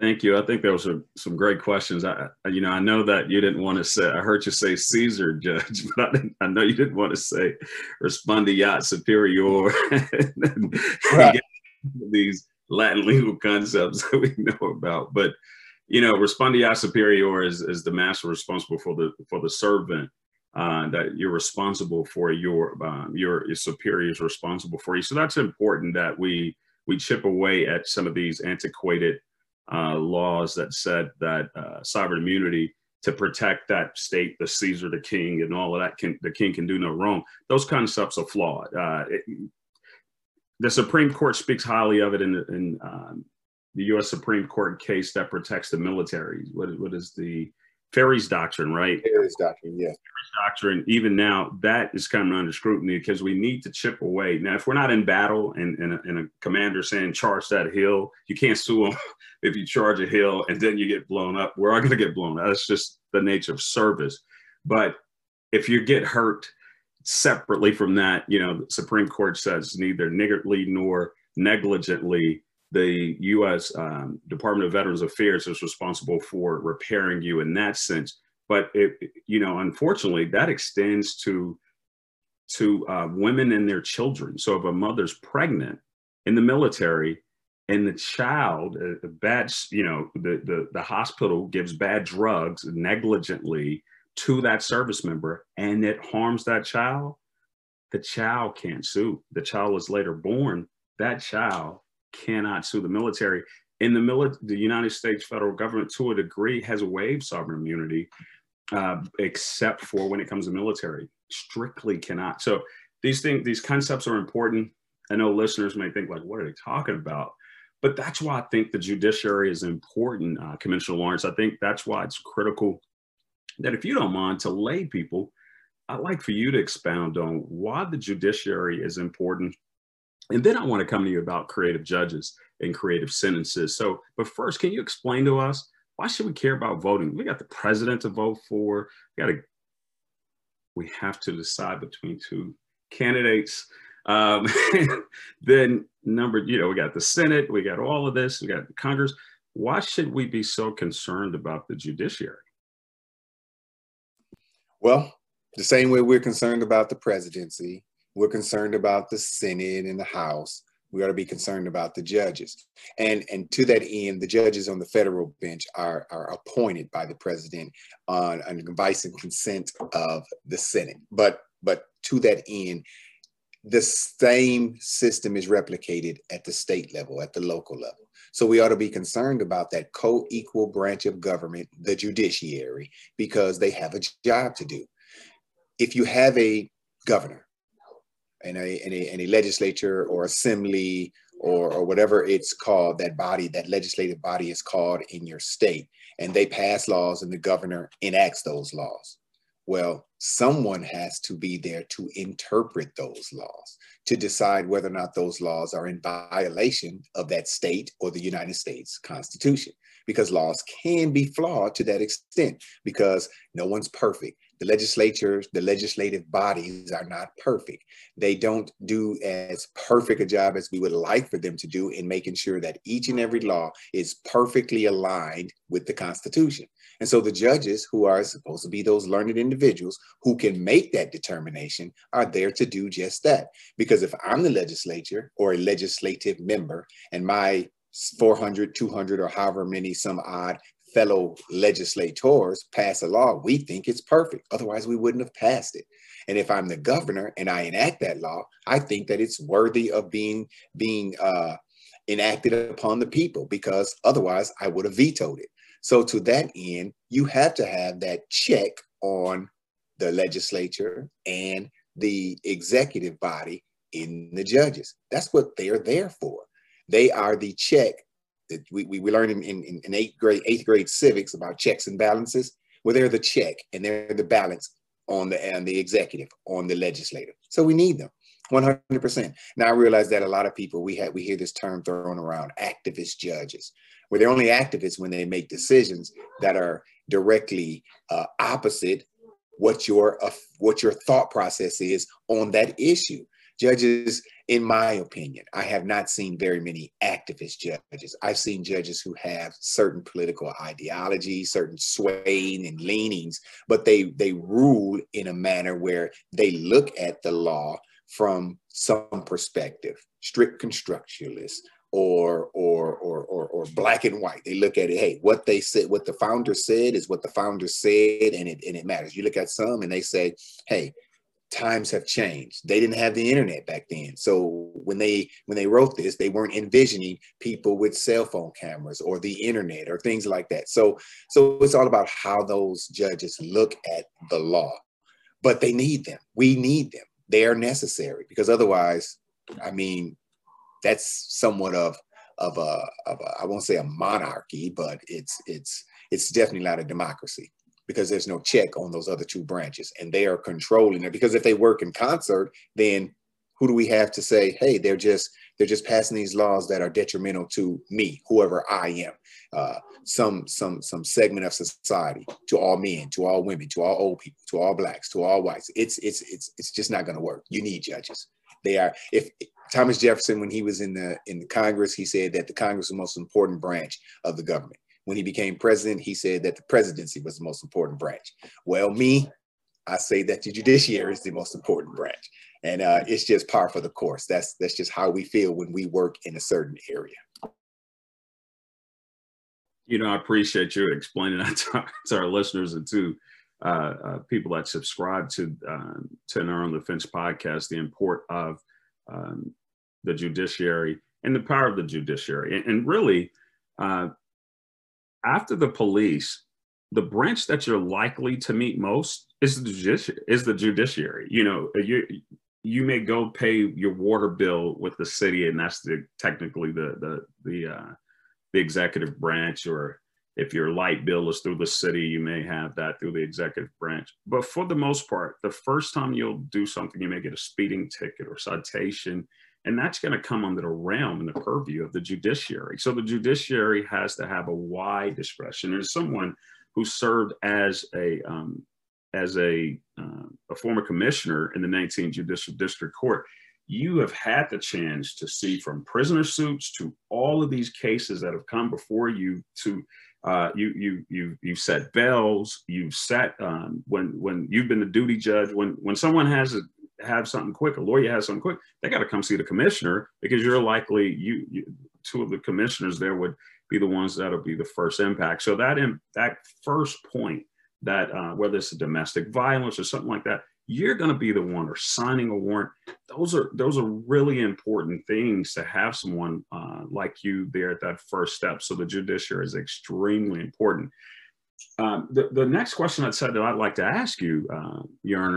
Thank you. I think those are some great questions. I, you know, I know that you didn't want to say. I heard you say Caesar judge, but I, I know you didn't want to say respondeat superior. right. These Latin legal concepts that we know about, but you know, respondeat superior is, is the master responsible for the for the servant. Uh, that you're responsible for your um, your, your superiors responsible for you. So that's important that we we chip away at some of these antiquated uh, laws that said that uh, sovereign immunity to protect that state, the Caesar, the king, and all of that, can, the king can do no wrong. Those concepts are flawed. Uh, it, the Supreme Court speaks highly of it in, in um, the U.S. Supreme Court case that protects the military. What, what is the Feres doctrine, right? Feres doctrine, yeah. Feres doctrine, even now, that is coming under scrutiny because we need to chip away. Now, if we're not in battle and, and, a, and a commander saying charge that hill, you can't sue them if you charge a hill and then you get blown up. We're all going to get blown up. That's just the nature of service. But if you get hurt separately from that, you know, the Supreme Court says neither niggardly nor negligently the U.S. Um, Department of Veterans Affairs is responsible for repairing you in that sense. But it, you know, unfortunately, that extends to to uh, women and their children. So if a mother's pregnant in the military and the child, uh, bad, you know, the, the the hospital gives bad drugs negligently to that service member, and it harms that child, the child can't sue. The child is later born. That child cannot sue the military. In the military, the United States federal government, to a degree, has waived sovereign immunity, uh, except for when it comes to military. Strictly cannot. So these things, these concepts are important. I know listeners may think like, what are they talking about? But that's why I think the judiciary is important, uh, Commissioner Lawrence. I think that's why it's critical that if you don't mind to lay people, I'd like for you to expound on why the judiciary is important and then I want to come to you about creative judges and creative sentences. So, but first, can you explain to us why should we care about voting? We got the president to vote for. We got to. We have to decide between two candidates. Um, then number, you know, we got the Senate. We got all of this. We got Congress. Why should we be so concerned about the judiciary? Well, the same way we're concerned about the presidency, we're concerned about the Senate and the House. We ought to be concerned about the judges. And, and to that end, the judges on the federal bench are, are appointed by the president on, on advice and consent of the Senate. But, but to that end, the same system is replicated at the state level, at the local level. So we ought to be concerned about that co-equal branch of government, the judiciary, because they have a job to do. If you have a governor in a, in a, in a legislature or assembly or, or whatever it's called, that body, that legislative body is called in your state, and they pass laws and the governor enacts those laws. Well, someone has to be there to interpret those laws, to decide whether or not those laws are in violation of that state or the United States Constitution, because laws can be flawed to that extent, because no one's perfect the legislatures, the legislative bodies are not perfect. They don't do as perfect a job as we would like for them to do in making sure that each and every law is perfectly aligned with the Constitution. And so the judges, who are supposed to be those learned individuals who can make that determination, are there to do just that. Because if I'm the legislature or a legislative member and my 400, 200, or however many some odd fellow legislators pass a law, we think it's perfect. Otherwise, we wouldn't have passed it. And if I'm the governor and I enact that law, I think that it's worthy of being being uh, enacted upon the people because otherwise I would have vetoed it. So to that end, you have to have that check on the legislature and the executive body in the judges. That's what they're there for. They are the check we, we, we learn in, in, in eighth grade, eighth grade civics about checks and balances. Well, they're the check and they're the balance on the and the executive, on the legislative. So we need them 100%. Now I realize that a lot of people, we have we hear this term thrown around, activist judges, where they're only activists when they make decisions that are directly uh, opposite what your uh, what your thought process is on that issue. Judges, in my opinion, I have not seen very many activist judges. I've seen judges who have certain political ideology, certain swaying and leanings, but they they rule in a manner where they look at the law from some perspective, strict constructionalist, or or or or or black and white. They look at it, hey, what they said, what the founder said is what the founder said, and it and it matters. You look at some and they say, hey, times have changed. They didn't have the internet back then. So when they when they wrote this, they weren't envisioning people with cell phone cameras or the internet or things like that. So so it's all about how those judges look at the law. But they need them. We need them. They are necessary because otherwise, I mean, that's somewhat of of a, of a I won't say a monarchy, but it's it's it's definitely not a democracy because there's no check on those other two branches and they are controlling it. Because if they work in concert then who do we have to say hey they're just they're just passing these laws that are detrimental to me whoever i am uh, some some some segment of society to all men to all women to all old people to all blacks to all whites. It's it's it's it's just not going to work. You need judges. They are if thomas jefferson when he was in the in the congress he said that the congress is the most important branch of the government when he became president, he said that the presidency was the most important branch. Well, me, I say that the judiciary is the most important branch. And uh, it's just par for the course. That's, that's just how we feel when we work in a certain area. You know, I appreciate you explaining that to, to our listeners and to uh, uh, people that subscribe to uh, to our on the Fence podcast, the import of um, the judiciary and the power of the judiciary, and, and really, uh, after the police, the branch that you're likely to meet most is the judiciary. Is the judiciary. You know, you you may go pay your water bill with the city, and that's the technically the the the uh, the executive branch. Or if your light bill is through the city, you may have that through the executive branch. But for the most part, the first time you'll do something, you may get a speeding ticket or citation and that's going to come under the realm and the purview of the judiciary. So the judiciary has to have a wide discretion. There's someone who served as a um, as a uh, a former commissioner in the 19th Judicial District Court. You have had the chance to see from prisoner suits to all of these cases that have come before you to uh, you you you you set bells. You've set um, when when you've been the duty judge. When when someone has a, have something quick, a lawyer has something quick, they got to come see the commissioner because you're likely you, you, two of the commissioners there would be the ones that'll be the first impact. So that in, that first point that uh, whether it's a domestic violence or something like that, you're going to be the one or signing a warrant. Those are those are really important things to have someone uh, like you there at that first step. So the judiciary is extremely important. Um, the, the next question I'd said that I'd like to ask you, uh,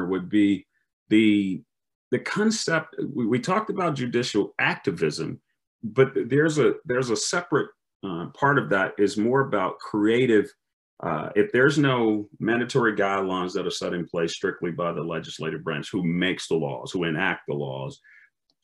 would be the the concept we, we talked about judicial activism but there's a there's a separate uh, part of that is more about creative uh, if there's no mandatory guidelines that are set in place strictly by the legislative branch who makes the laws who enact the laws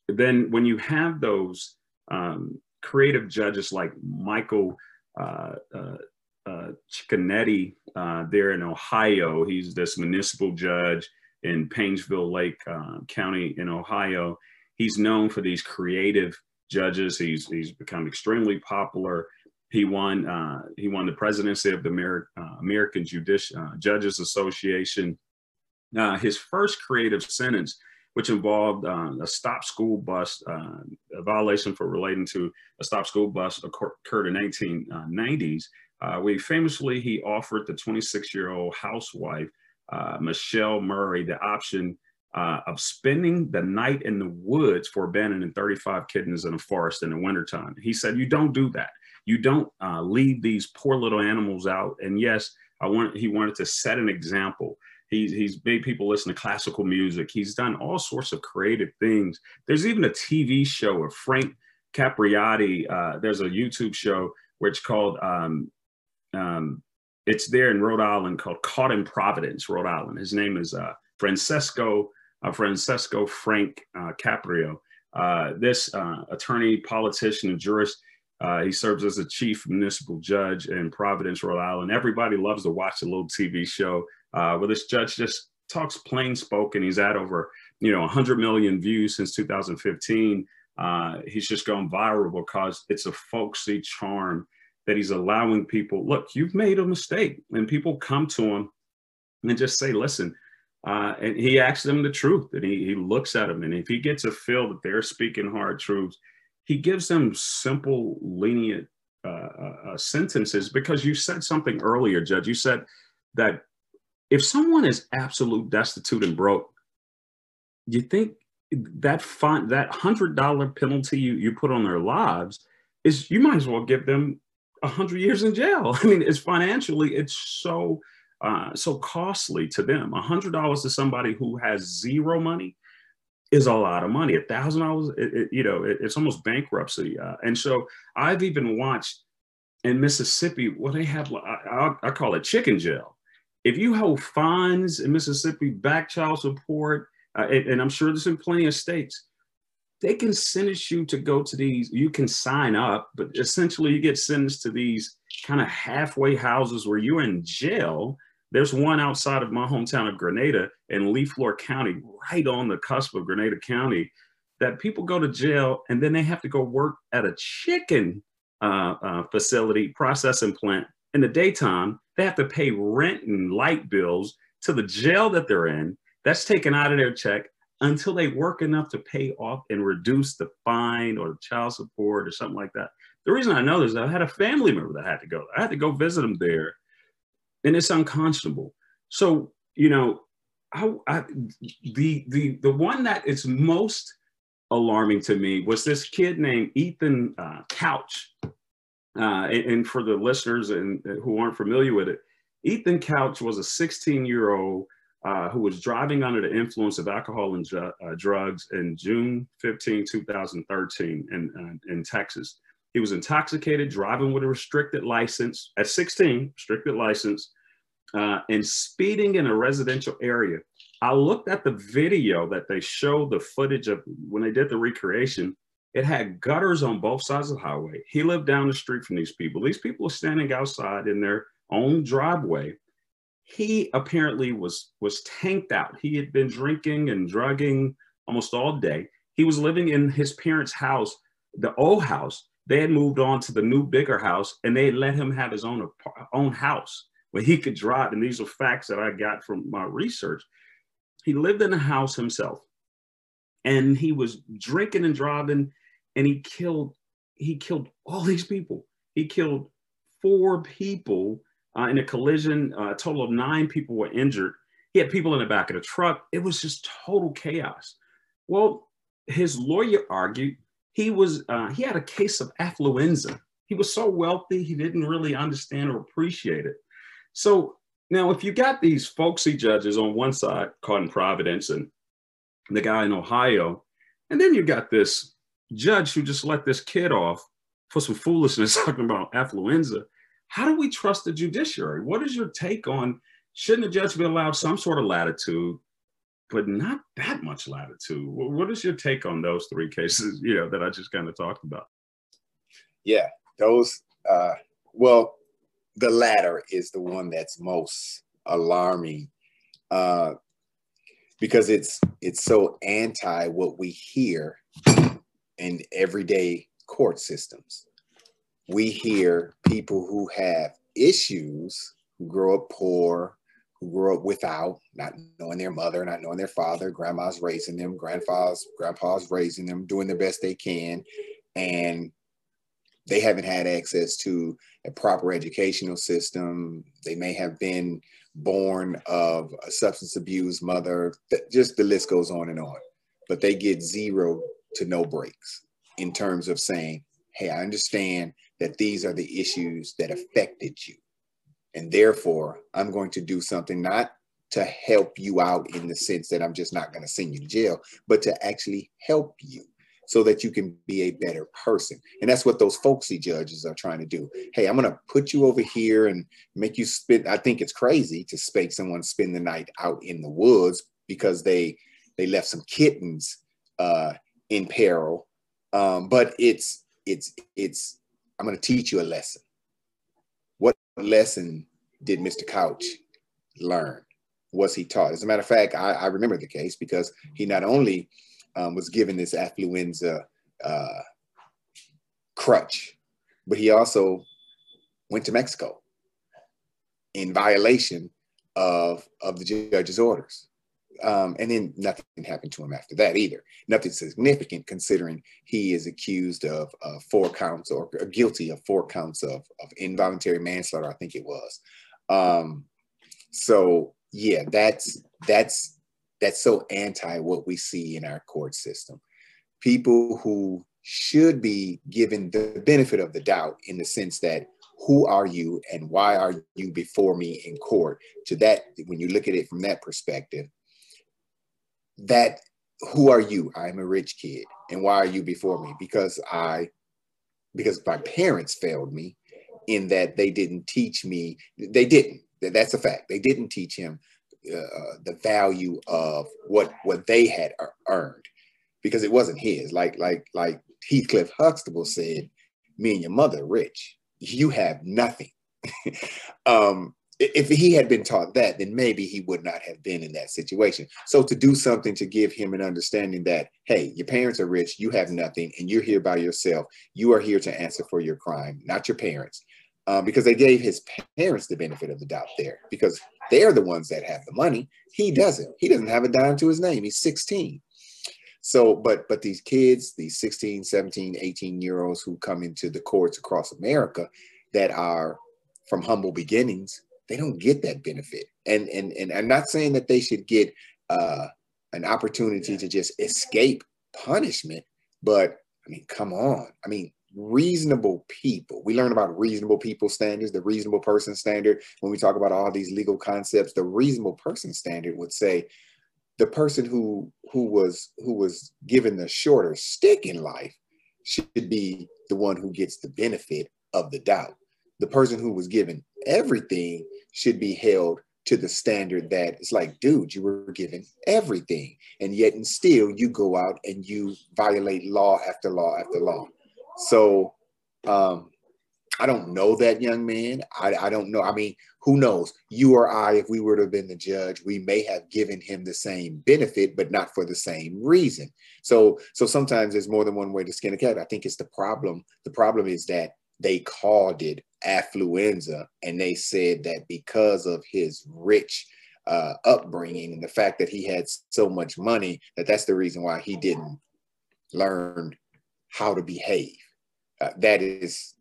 then when you have those um, creative judges like michael uh, uh, uh Cicconetti uh, there in Ohio. He's this municipal judge in Painesville Lake uh, County in Ohio. He's known for these creative judges. He's he's become extremely popular. He won uh, he won the presidency of the Amer- uh, American Judici- uh, Judges Association. Uh, his first creative sentence, which involved uh, a stop school bus, a violation for relating to a stop school bus occurred in 1990s. we famously he offered the 26 year old housewife uh, Michelle Murray the option uh, of spending the night in the woods for abandoning 35 kittens in a forest in the wintertime. He said, You don't do that. You don't uh, leave these poor little animals out. And yes, I want, he wanted to set an example. He's, he's made people listen to classical music. He's done all sorts of creative things. There's even a TV show of Frank Capriati. Uh, there's a YouTube show which called um, um, it's there in Rhode Island called Caught in Providence, Rhode Island. His name is uh, Francesco uh, Francesco Frank uh, Caprio. Uh, this uh, attorney, politician, and jurist. Uh, he serves as a chief municipal judge in Providence, Rhode Island. Everybody loves to watch a little TV show where this judge just talks plain spoken. He's had over you know 100 million views since 2015 uh, he's just gone viral because it's a folksy charm that he's allowing people look you've made a mistake and people come to him and just say listen uh, and he asks them the truth and he, he looks at them and if he gets a feel that they're speaking hard truths he gives them simple lenient uh, uh, uh sentences because you said something earlier judge. You said that if someone is absolute destitute and broke you think that fine that hundred dollar penalty you, you put on their lives is you might as well give them a hundred years in jail. I mean, it's financially it's so uh, so costly to them. A hundred dollars to somebody who has zero money is a lot of money. A thousand dollars, you know, it, it's almost bankruptcy. Uh, and so I've even watched in Mississippi what they have. I, I call it chicken jail. If you hold fines in Mississippi, back child support uh, and, and I'm sure there's in plenty of states, they can sentence you to go to these, you can sign up, but essentially you get sentenced to these kind of halfway houses where you're in jail. There's one outside of my hometown of Grenada in Leflore County, right on the cusp of Grenada County, that people go to jail and then they have to go work at a chicken uh, uh, facility, processing plant in the daytime. They have to pay rent and light bills to the jail that they're in. That's taken out of their check until they work enough to pay off and reduce the fine or child support or something like that. The reason I know this is I had a family member that had to go. I had to go visit them there, and it's unconscionable. So you know, I, I, the the the one that is most alarming to me was this kid named Ethan uh, Couch. Uh, and, and, for the listeners and who aren't familiar with it, Ethan Couch was a 16 year old uh, who was driving under the influence of alcohol and uh, drugs in June 15, 2013 in, uh, in Texas. He was intoxicated, driving with a restricted license at 16, restricted license, uh, and speeding in a residential area. I looked at the video that they showed the footage of when they did the recreation. It had gutters on both sides of the highway. He lived down the street from these people. These people are standing outside in their own driveway he apparently was was tanked out. He had been drinking and drugging almost all day. He was living in his parents' house, the old house. They had moved on to the new, bigger house, and they let him have his own own house where he could drive. And these are facts that I got from my research. He lived in a house himself, and he was drinking and driving, and he killed he killed all these people. He killed four people uh, in a collision. Uh, a total of nine people were injured. He had people in the back of the truck. It was just total chaos. Well, his lawyer argued he was uh, he had a case of affluenza. He was so wealthy he didn't really understand or appreciate it. So now, if you got these folksy judges on one side caught in Providence and the guy in Ohio, and then you got this judge who just let this kid off for some foolishness talking about affluenza. How do we trust the judiciary? What is your take on shouldn't a judge be allowed some sort of latitude, but not that much latitude? What is your take on those three cases, you know, that I just kind of talked about? Yeah, those, uh, well, the latter is the one that's most alarming uh, because it's it's so anti what we hear in everyday court systems we hear people who have issues, who grow up poor, who grew up without, not knowing their mother, not knowing their father, grandma's raising them, grandfa's, grandpa's raising them, doing the best they can. And they haven't had access to a proper educational system. They may have been born of a substance abuse mother. Just the list goes on and on. But they get zero to no breaks in terms of saying, hey, I understand that these are the issues that affected you. And therefore, I'm going to do something not to help you out in the sense that I'm just not going to send you to jail, but to actually help you so that you can be a better person. And that's what those folksy judges are trying to do. Hey, I'm going to put you over here and make you spend. I think it's crazy to make someone spend the night out in the woods because they they left some kittens uh, in peril. Um, but it's it's it's I'm going to teach you a lesson. What lesson did Mr. Couch learn? was he taught? As a matter of fact, I, I remember the case because he not only um, was given this affluenza uh, crutch, but he also went to Mexico in violation of, of the judge's orders. Um, and then nothing happened to him after that either. Nothing significant considering he is accused of uh, four counts or guilty of four counts of, of involuntary manslaughter, I think it was. Um, so yeah, that's that's that's so anti what we see in our court system. People who should be given the benefit of the doubt in the sense that who are you and why are you before me in court to that when you look at it from that perspective that who are you? I'm a rich kid. And why are you before me? Because i because my parents failed me in that they didn't teach me they didn't that's a fact. They didn't teach him uh, the value of what what they had earned because it wasn't his. Like like like heathcliff huxtable said me and your mother rich. You have nothing. um, if he had been taught that, then maybe he would not have been in that situation. So to do something to give him an understanding that, hey, your parents are rich, you have nothing, and you're here by yourself. You are here to answer for your crime, not your parents. Um, because they gave his parents the benefit of the doubt there because they're the ones that have the money. He doesn't. He doesn't have a dime to his name. He's 16. So, but but these kids, these 16, 17, 18 year olds who come into the courts across America that are from humble beginnings, they don't get that benefit. And and and I'm not saying that they should get uh, an opportunity to just escape punishment, but I mean, come on. I mean, reasonable people. We learn about reasonable people standards, the reasonable person standard. When we talk about all these legal concepts, the reasonable person standard would say the person who who was who was given the shorter stick in life should be the one who gets the benefit of the doubt. The person who was given everything should be held to the standard that it's like, dude, you were given everything. And yet and still you go out and you violate law after law after law. So um I don't know that young man. I, I don't know. I mean, who knows? You or I, if we were to have been the judge, we may have given him the same benefit, but not for the same reason. So, so sometimes there's more than one way to skin a cat. I think it's the problem. The problem is that they called it affluenza, and they said that because of his rich uh, upbringing and the fact that he had so much money, that that's the reason why he didn't learn how to behave. Uh, that is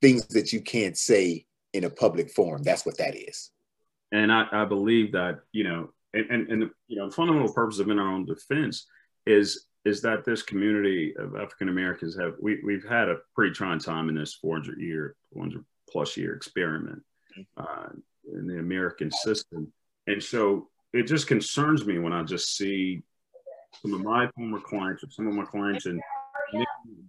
things that you can't say in a public forum. That's what that is. And I, I believe that, you know, and, and, and the you know, fundamental purpose of in our own defense is is that this community of African Americans have we, we've had a pretty trying time in this 400 year 400 plus year experiment uh, in the American system, and so it just concerns me when I just see some of my former clients or some of my clients and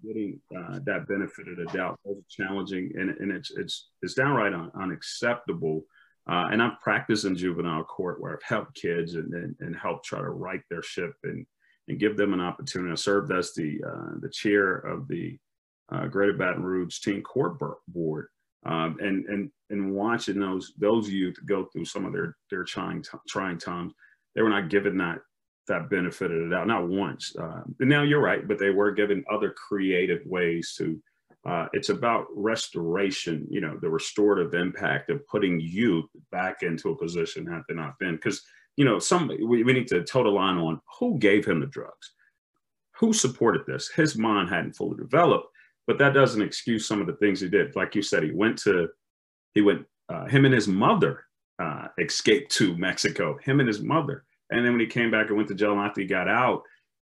getting uh, that benefit of the doubt. Is challenging and, and it's it's it's downright un, unacceptable. Uh, and I've practiced in juvenile court where I've helped kids and, and, and helped try to right their ship and, and give them an opportunity. I served as the, uh, the chair of the uh, Greater Baton Rouge Teen Court Board. Um, and, and, and watching those, those youth go through some of their, their trying, trying times, they were not given that that benefited it out, not once. Uh, and now you're right, but they were given other creative ways to. Uh, it's about restoration, you know, the restorative impact of putting youth back into a position had they not been. Because, you know, some we, we need to toe the line on who gave him the drugs, who supported this. His mind hadn't fully developed, but that doesn't excuse some of the things he did. Like you said, he went to, he went, uh, him and his mother uh, escaped to Mexico. Him and his mother and then when he came back and went to jail, after he got out,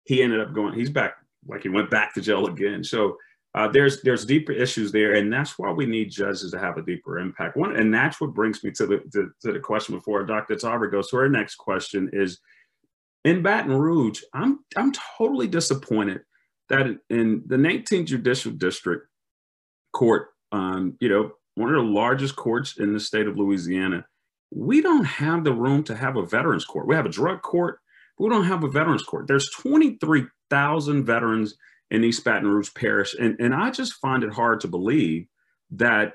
he ended up going. He's back, like he went back to jail again. So uh, there's there's deeper issues there, and that's why we need judges to have a deeper impact. One, and that's what brings me to the to, to the question before Dr. Tarver goes to our next question is in Baton Rouge. I'm I'm totally disappointed that in the 19th Judicial District Court, um, you know, one of the largest courts in the state of Louisiana we don't have the room to have a veterans court. We have a drug court, but we don't have a veterans court. There's 23,000 veterans in East Baton Rouge Parish, and, and I just find it hard to believe that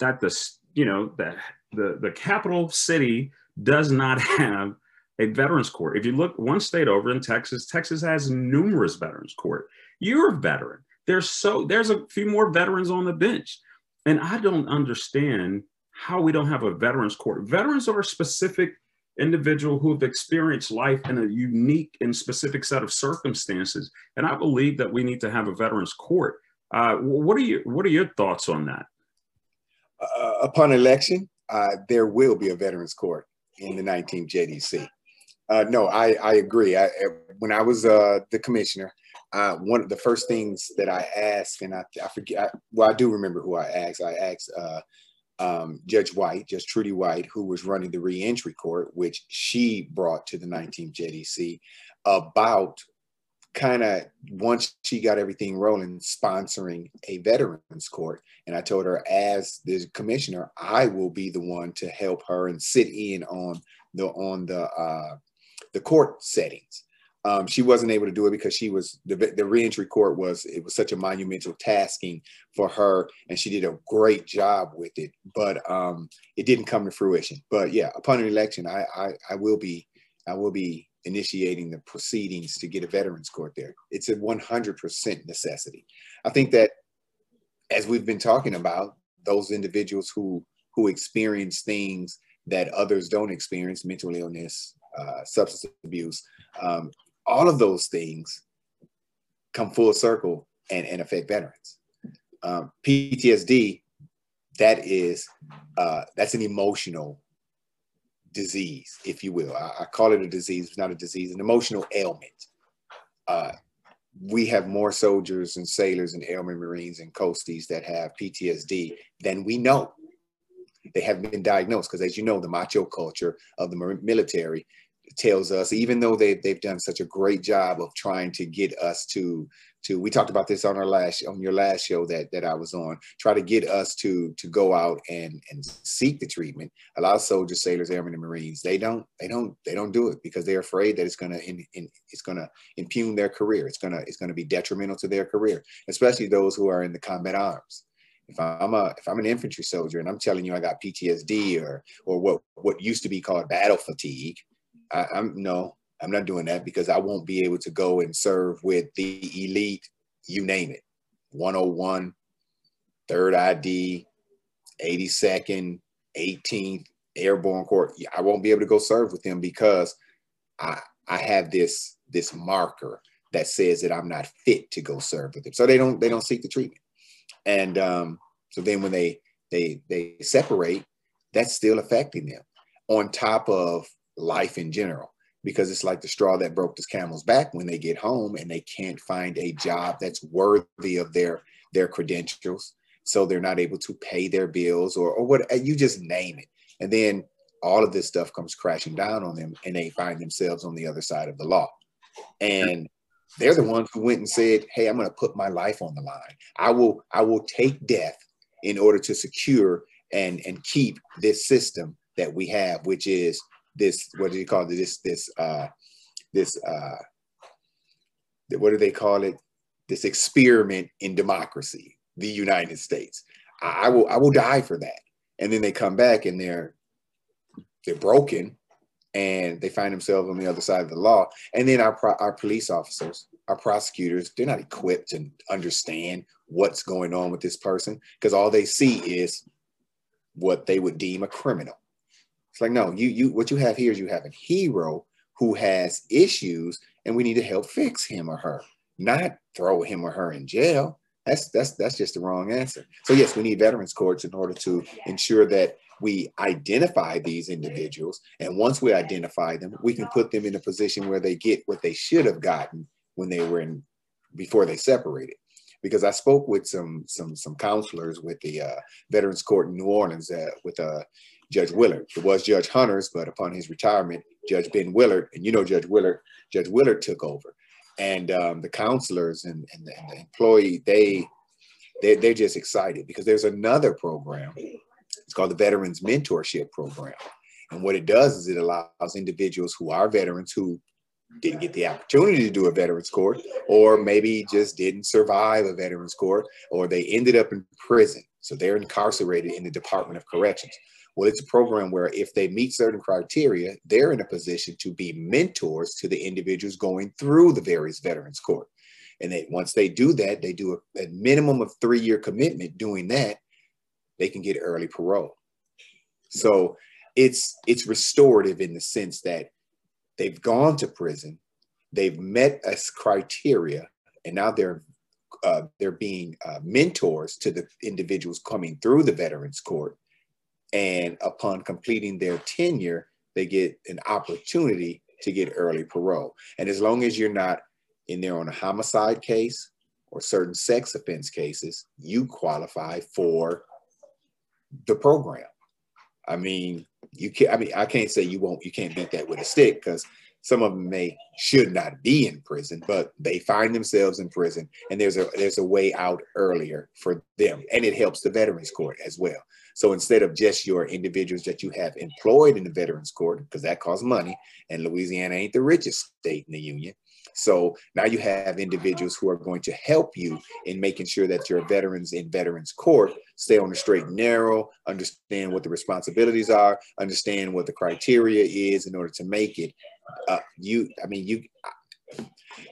that the you know that the, the capital city does not have a veterans court. If you look one state over in Texas, Texas has numerous veterans court. You're a veteran. There's so there's a few more veterans on the bench. And I don't understand how we don't have a veterans court. Veterans are a specific individual who have experienced life in a unique and specific set of circumstances. And I believe that we need to have a veterans court. Uh, what are you what are your thoughts on that? Uh, upon election, uh, there will be a veterans court in the 19th JDC. Uh, no, I, I agree. I, when I was uh, the commissioner, uh, one of the first things that I asked, and I, I forget, I, well, I do remember who I asked. I asked um, Judge White, Judge Trudy White, who was running the reentry court, which she brought to the 19th JDC, about kind of once she got everything rolling, sponsoring a veterans court. And I told her, as the commissioner, I will be the one to help her and sit in on the on the uh, the court settings. Um, she wasn't able to do it because she was the, the reentry court was it was such a monumental tasking for her and she did a great job with it. But um, it didn't come to fruition. But yeah upon an election I, I i will be i will be initiating the proceedings to get a veterans court there. It's a 100% necessity. I think that as we've been talking about those individuals who who experience things that others don't experience mental illness uh, substance abuse um, all of those things come full circle and, and affect veterans. Um, PTSD, that is, uh, that's an emotional disease, if you will. I, I, call it a disease, it's not a disease, an emotional ailment. Uh, we have more soldiers and sailors and airmen, Marines and coasties that have PTSD than we know. They have been diagnosed because, as you know, the macho culture of the military tells us, even though they, they've done such a great job of trying to get us to, to, we talked about this on our last, on your last show that, that I was on, try to get us to, to go out and, and seek the treatment. A lot of soldiers, sailors, airmen, and Marines, they don't, they don't, they don't do it because they're afraid that it's going to, in, in, it's to impugn their career. It's going to, it's to be detrimental to their career, especially those who are in the combat arms if I'm a if I'm an infantry soldier and I'm telling you I got PTSD or or what what used to be called battle fatigue, I, I'm no, I'm not doing that because I won't be able to go and serve with the elite, you name it, 101, third ID, 82nd, 18th Airborne Corps. I won't be able to go serve with them because I I have this this marker that says that I'm not fit to go serve with them. So they don't they don't seek the treatment. And um, so then when they they they separate, that's still affecting them. On top of life in general because it's like the straw that broke this camel's back when they get home and they can't find a job that's worthy of their their credentials. So they're not able to pay their bills or, or what you just name it. And then all of this stuff comes crashing down on them and they find themselves on the other side of the law. And they're the ones who went and said hey i'm going to put my life on the line. I will i will take death in order to secure and and keep this system that we have which is this what do you call it? This this uh this uh what do they call it? This experiment in democracy the united states. I, I will i will die for that. And then they come back and they're they're broken and they find themselves on the other side of the law. And then our our police officers our prosecutors they're not equipped to understand what's going on with this person because all they see is what they would deem a criminal it's like, no, you you what you have here is you have a hero who has issues and we need to help fix him or her, not throw him or her in jail. That's that's that's just the wrong answer. So yes, we need veterans courts in order to ensure that we identify these individuals. And once we identify them, we can put them in a position where they get what they should have gotten when they were in before they separated. Because I spoke with some some some counselors with the uh, Veterans Court in New Orleans uh, with uh, Judge Willard. It was Judge Hunter's, but upon his retirement, Judge Ben Willard, and you know Judge Willard, Judge Willard took over. And um, the counselors and, and, the, and the employee, they, they, they're just excited because there's another program. It's called the Veterans Mentorship Program. And what it does is it allows individuals who are veterans who didn't get the opportunity to do a veterans court, or maybe just didn't survive a veterans court, or they ended up in prison. So they're incarcerated in the Department of Corrections Well, it's a program where if they meet certain criteria, they're in a position to be mentors to the individuals going through the various veterans court. And they, once they do that, they do a, a minimum of three year commitment doing that, they can get early parole. So it's it's restorative in the sense that they've gone to prison, they've met us criteria, and now they're uh, they're being uh, mentors to the individuals coming through the Veterans Court. And upon completing their tenure, they get an opportunity to get early parole. And as long as you're not in there on a homicide case or certain sex offense cases, you qualify for the program. I mean, you can't, I mean, I can't say you won't, you can't beat that with a stick because some of them may should not be in prison, but they find themselves in prison and there's a there's a way out earlier for them. And it helps the veterans court as well. So instead of just your individuals that you have employed in the veterans court, because that costs money, and Louisiana ain't the richest state in the union, so now you have individuals who are going to help you in making sure that your veterans in Veterans Court stay on the straight and narrow, understand what the responsibilities are, understand what the criteria is in order to make it. Uh, you, I mean, you,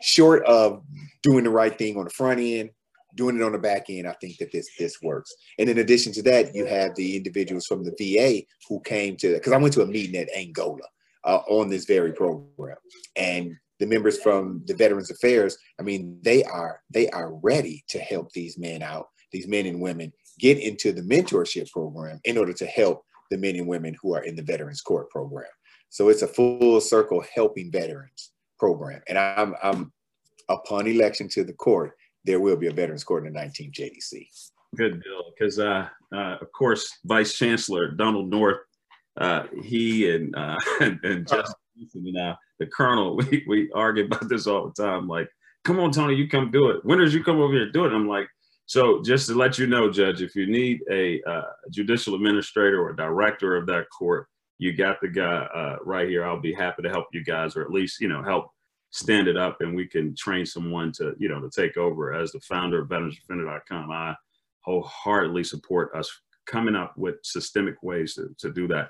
short of doing the right thing on the front end, doing it on the back end, I think that this this works. And in addition to that, you have the individuals from the VA who came to because I went to a meeting at Angola uh, on this very program, and the members from the Veterans Affairs, I mean, they are they are ready to help these men out, these men and women get into the mentorship program in order to help the men and women who are in the Veterans Court program. So it's a full circle helping veterans program. And I'm, I'm upon election to the court, there will be a Veterans Court in the 19th JDC. Good Bill, because uh, uh, of course, Vice Chancellor Donald North, uh, he and uh, and, and Justin and uh, the Colonel, we we argue about this all the time. Like, come on, Tony, you come do it. When does you come over here do it? I'm like, so just to let you know, Judge, if you need a uh, judicial administrator or director of that court, you got the guy uh, right here. I'll be happy to help you guys, or at least you know help stand it up, and we can train someone to you know to take over. As the founder of VeteransDefender.com, I wholeheartedly support us coming up with systemic ways to, to do that.